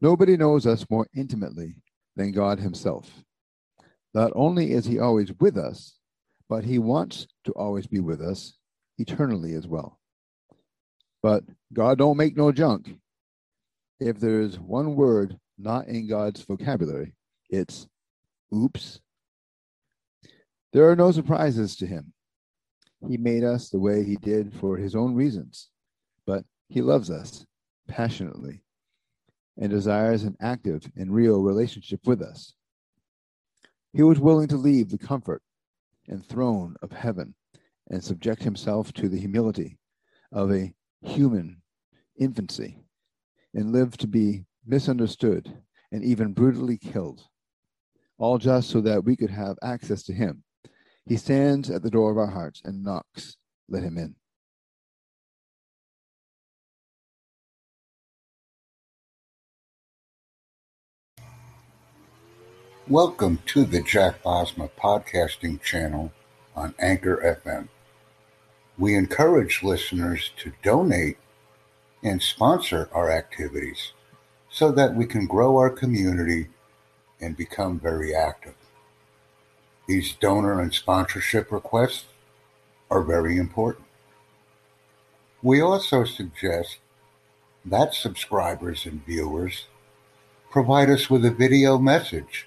Nobody knows us more intimately than God Himself. Not only is He always with us, but He wants to always be with us eternally as well. But God don't make no junk. If there's one word not in God's vocabulary, it's oops. There are no surprises to Him. He made us the way He did for His own reasons, but He loves us passionately and desires an active and real relationship with us. He was willing to leave the comfort and throne of heaven and subject himself to the humility of a human infancy and live to be misunderstood and even brutally killed, all just so that we could have access to him. He stands at the door of our hearts and knocks. Let him in. Welcome to the Jack Bosma podcasting channel on Anchor FM. We encourage listeners to donate and sponsor our activities so that we can grow our community and become very active. These donor and sponsorship requests are very important. We also suggest that subscribers and viewers provide us with a video message